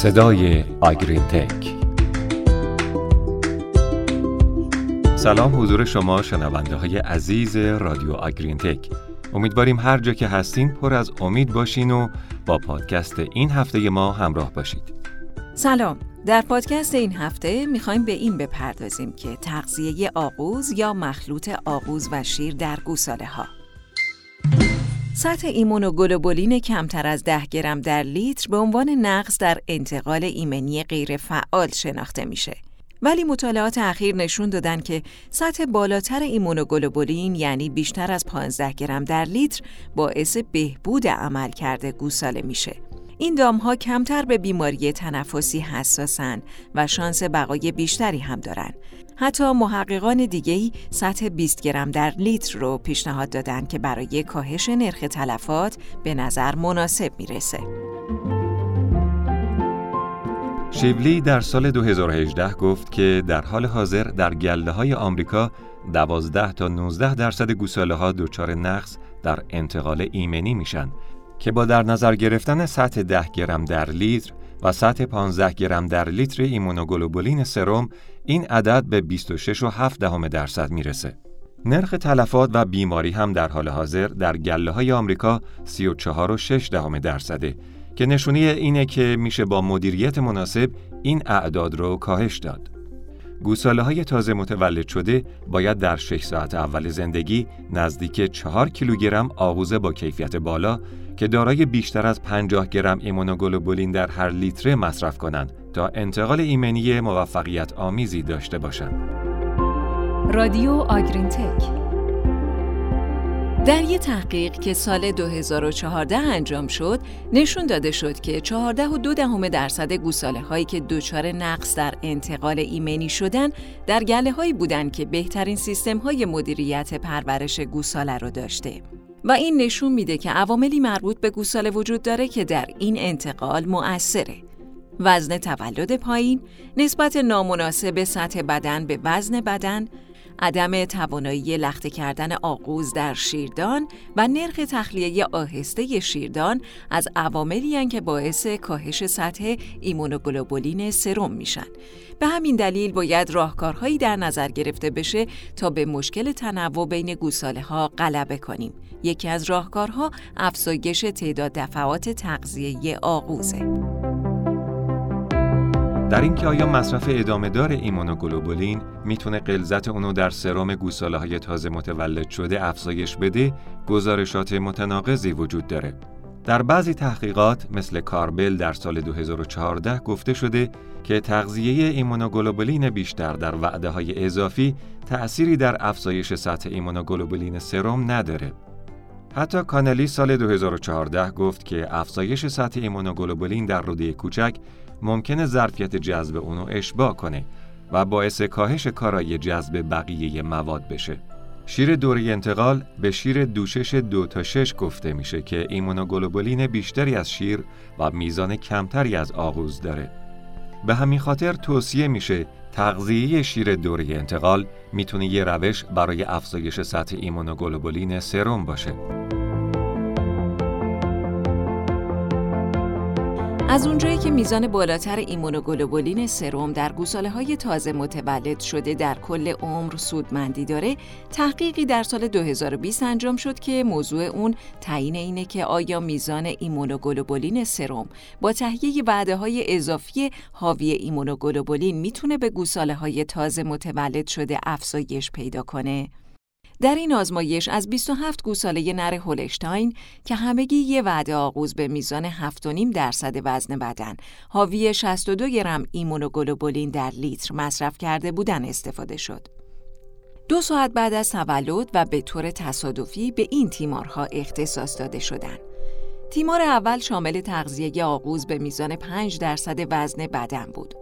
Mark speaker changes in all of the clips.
Speaker 1: صدای آگرین تک سلام حضور شما شنونده های عزیز رادیو آگرین تک امیدواریم هر جا که هستین پر از امید باشین و با پادکست این هفته ما همراه باشید.
Speaker 2: سلام. در پادکست این هفته می‌خوایم به این بپردازیم که تغذیه آغوز یا مخلوط آغوز و شیر در گوساله ها سطح ایمونوگلوبولین کمتر از 10 گرم در لیتر به عنوان نقص در انتقال ایمنی غیر فعال شناخته میشه. ولی مطالعات اخیر نشون دادن که سطح بالاتر ایمونوگلوبولین یعنی بیشتر از 15 گرم در لیتر باعث بهبود عملکرد گوساله میشه. این دام ها کمتر به بیماری تنفسی حساسن و شانس بقای بیشتری هم دارن. حتی محققان دیگه‌ای سطح 20 گرم در لیتر رو پیشنهاد دادن که برای کاهش نرخ تلفات به نظر مناسب می‌رسه.
Speaker 1: شیبلی در سال 2018 گفت که در حال حاضر در گله های آمریکا 12 تا 19 درصد گوساله ها دچار نقص در انتقال ایمنی میشن که با در نظر گرفتن سطح 10 گرم در لیتر و سطح 15 گرم در لیتر ایمونوگلوبولین سرم این عدد به 26.7 دهم درصد می‌رسه. نرخ تلفات و بیماری هم در حال حاضر در گله های آمریکا 34.6 دهم درصده که نشونی اینه که میشه با مدیریت مناسب این اعداد رو کاهش داد. گوساله های تازه متولد شده باید در 6 ساعت اول زندگی نزدیک 4 کیلوگرم آغوزه با کیفیت بالا که دارای بیشتر از 50 گرم ایمونوگلوبولین در هر لیتر مصرف کنند تا انتقال ایمنی موفقیت آمیزی داشته باشند.
Speaker 2: رادیو آگرین تک در یک تحقیق که سال 2014 انجام شد، نشون داده شد که 14 و دو دهم درصد گوساله هایی که دچار نقص در انتقال ایمنی شدن در گله هایی بودند که بهترین سیستم های مدیریت پرورش گوساله رو داشته. و این نشون میده که عواملی مربوط به گوساله وجود داره که در این انتقال مؤثره. وزن تولد پایین، نسبت نامناسب سطح بدن به وزن بدن، عدم توانایی لخته کردن آغوز در شیردان و نرخ تخلیه آهسته شیردان از عواملی که باعث کاهش سطح ایمونوگلوبولین سرم میشن. به همین دلیل باید راهکارهایی در نظر گرفته بشه تا به مشکل تنوع بین گوساله ها غلبه کنیم. یکی از راهکارها افزایش تعداد دفعات تغذیه آغوزه.
Speaker 1: در اینکه آیا مصرف ادامه دار ایمونوگلوبولین می‌تونه غلظت اونو در سرم گوساله های تازه متولد شده افزایش بده گزارشات متناقضی وجود داره. در بعضی تحقیقات مثل کاربل در سال 2014 گفته شده که تغذیه ایمونوگلوبولین بیشتر در وعده های اضافی تأثیری در افزایش سطح ایمونوگلوبولین سرم نداره. حتی کانلی سال 2014 گفت که افزایش سطح ایمونوگلوبولین در روده کوچک ممکنه ظرفیت جذب اونو اشباع کنه و باعث کاهش کارایی جذب بقیه مواد بشه. شیر دوره انتقال به شیر دوشش دو تا شش گفته میشه که ایمونوگلوبولین بیشتری از شیر و میزان کمتری از آغوز داره. به همین خاطر توصیه میشه تغذیه شیر دوره انتقال می‌تونه یه روش برای افزایش سطح ایمونوگلوبولین سرم باشه.
Speaker 2: از اونجایی که میزان بالاتر ایمونوگلوبولین سرم در گوساله های تازه متولد شده در کل عمر سودمندی داره تحقیقی در سال 2020 انجام شد که موضوع اون تعیین اینه که آیا میزان ایمونوگلوبولین سرم با تهیه وعده های اضافی حاوی ایمونوگلوبولین می‌تونه به گوساله های تازه متولد شده افزایش پیدا کنه؟ در این آزمایش از 27 گوساله نر هولشتاین که همگی یه وعده آغوز به میزان 7.5 درصد وزن بدن حاوی 62 گرم ایمونوگلوبولین در لیتر مصرف کرده بودن استفاده شد. دو ساعت بعد از تولد و به طور تصادفی به این تیمارها اختصاص داده شدند. تیمار اول شامل تغذیه آغوز به میزان 5 درصد وزن بدن بود.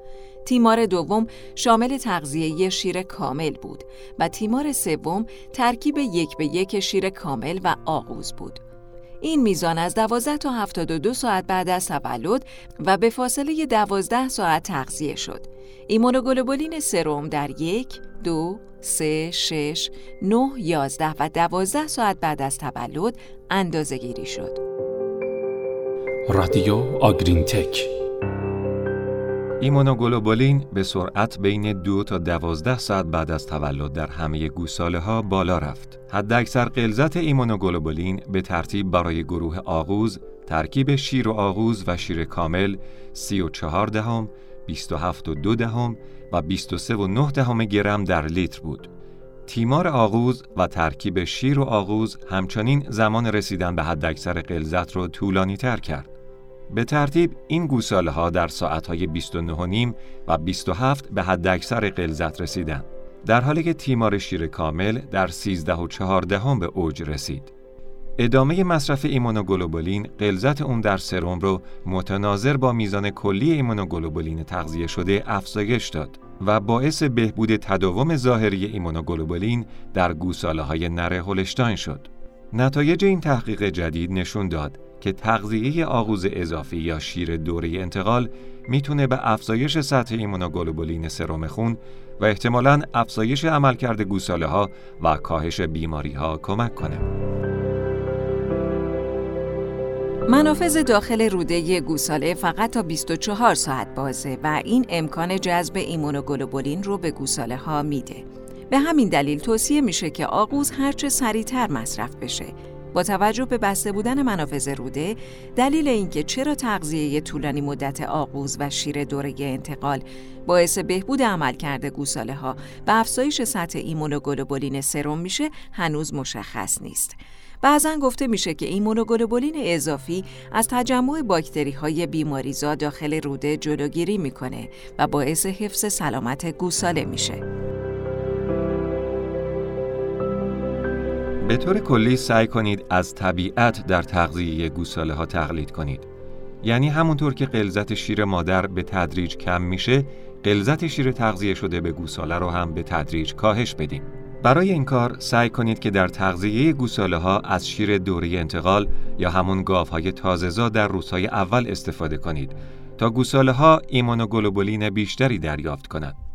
Speaker 2: تیمار دوم شامل تغذیه شیر کامل بود و تیمار سوم ترکیب یک به یک شیر کامل و آغوز بود. این میزان از 12 تا 72 ساعت بعد از تولد و به فاصله 12 ساعت تغذیه شد. ایمونوگلوبولین سرم در یک، دو، سه، شش، نه، یازده و دوازده ساعت بعد از تولد اندازه گیری شد.
Speaker 1: رادیو آگرین تک ایمونوگلوبولین به سرعت بین دو تا دوازده ساعت بعد از تولد در همه گوساله ها بالا رفت. حداکثر غلظت ایمونوگلوبولین به ترتیب برای گروه آغوز ترکیب شیر و آغوز و شیر کامل 34 دهم، 27 و 2 دهم و 23 و 9 دهم گرم در لیتر بود. تیمار آغوز و ترکیب شیر و آغوز همچنین زمان رسیدن به حداکثر غلظت را طولانی تر کرد. به ترتیب این گوساله ها در ساعتهای 29 و 27 به حداکثر غلظت رسیدند. در حالی که تیمار شیر کامل در 13 و 14 هم به اوج رسید. ادامه مصرف ایمونوگلوبولین غلظت اون در سرم رو متناظر با میزان کلی ایمونوگلوبولین تغذیه شده افزایش داد و باعث بهبود تداوم ظاهری ایمونوگلوبولین در گوساله های نر هولشتاین شد. نتایج این تحقیق جدید نشون داد که تغذیه آغوز اضافی یا شیر دوره انتقال می‌تونه به افزایش سطح ایمونوگلوبولین سرم خون و احتمالاً افزایش عملکرد گوساله ها و کاهش بیماری ها کمک کنه.
Speaker 2: منافذ داخل روده گوساله فقط تا 24 ساعت بازه و این امکان جذب ایمونوگلوبولین رو به گوساله ها میده. به همین دلیل توصیه میشه که آغوز هرچه سریعتر مصرف بشه توجه به بسته بودن منافذ روده دلیل اینکه چرا تغذیه طولانی مدت آغوز و شیر دوره انتقال باعث بهبود عملکرد گوساله ها و افزایش سطح ایمونوگلوبولین سرم میشه هنوز مشخص نیست بعضا گفته میشه که ایمونوگلوبولین اضافی از تجمع باکتری های بیماریزا داخل روده جلوگیری می‌کنه و باعث حفظ سلامت گوساله میشه.
Speaker 1: به طور کلی سعی کنید از طبیعت در تغذیه گوساله ها تقلید کنید. یعنی همونطور که غلظت شیر مادر به تدریج کم میشه، غلظت شیر تغذیه شده به گوساله رو هم به تدریج کاهش بدیم. برای این کار سعی کنید که در تغذیه گوساله ها از شیر دوره انتقال یا همون گاوهای تازه‌زا در روزهای اول استفاده کنید تا گوساله ها ایمونوگلوبولین بیشتری دریافت کنند.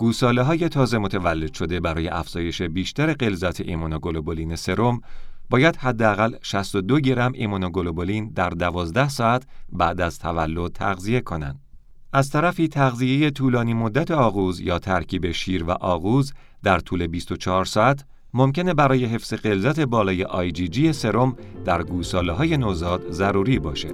Speaker 1: گوساله های تازه متولد شده برای افزایش بیشتر غلظت ایمونوگلوبولین سرم باید حداقل 62 گرم ایمونوگلوبولین در 12 ساعت بعد از تولد تغذیه کنند. از طرفی تغذیه طولانی مدت آغوز یا ترکیب شیر و آغوز در طول 24 ساعت ممکنه برای حفظ غلظت بالای IgG سرم در گوساله های نوزاد ضروری باشه.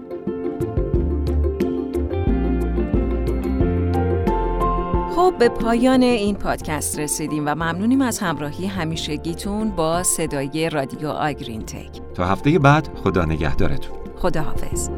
Speaker 2: خب به پایان این پادکست رسیدیم و ممنونیم از همراهی همیشگیتون با صدای رادیو آگرین تک.
Speaker 1: تا هفته بعد خدا نگهدارتون.
Speaker 2: خدا حافظ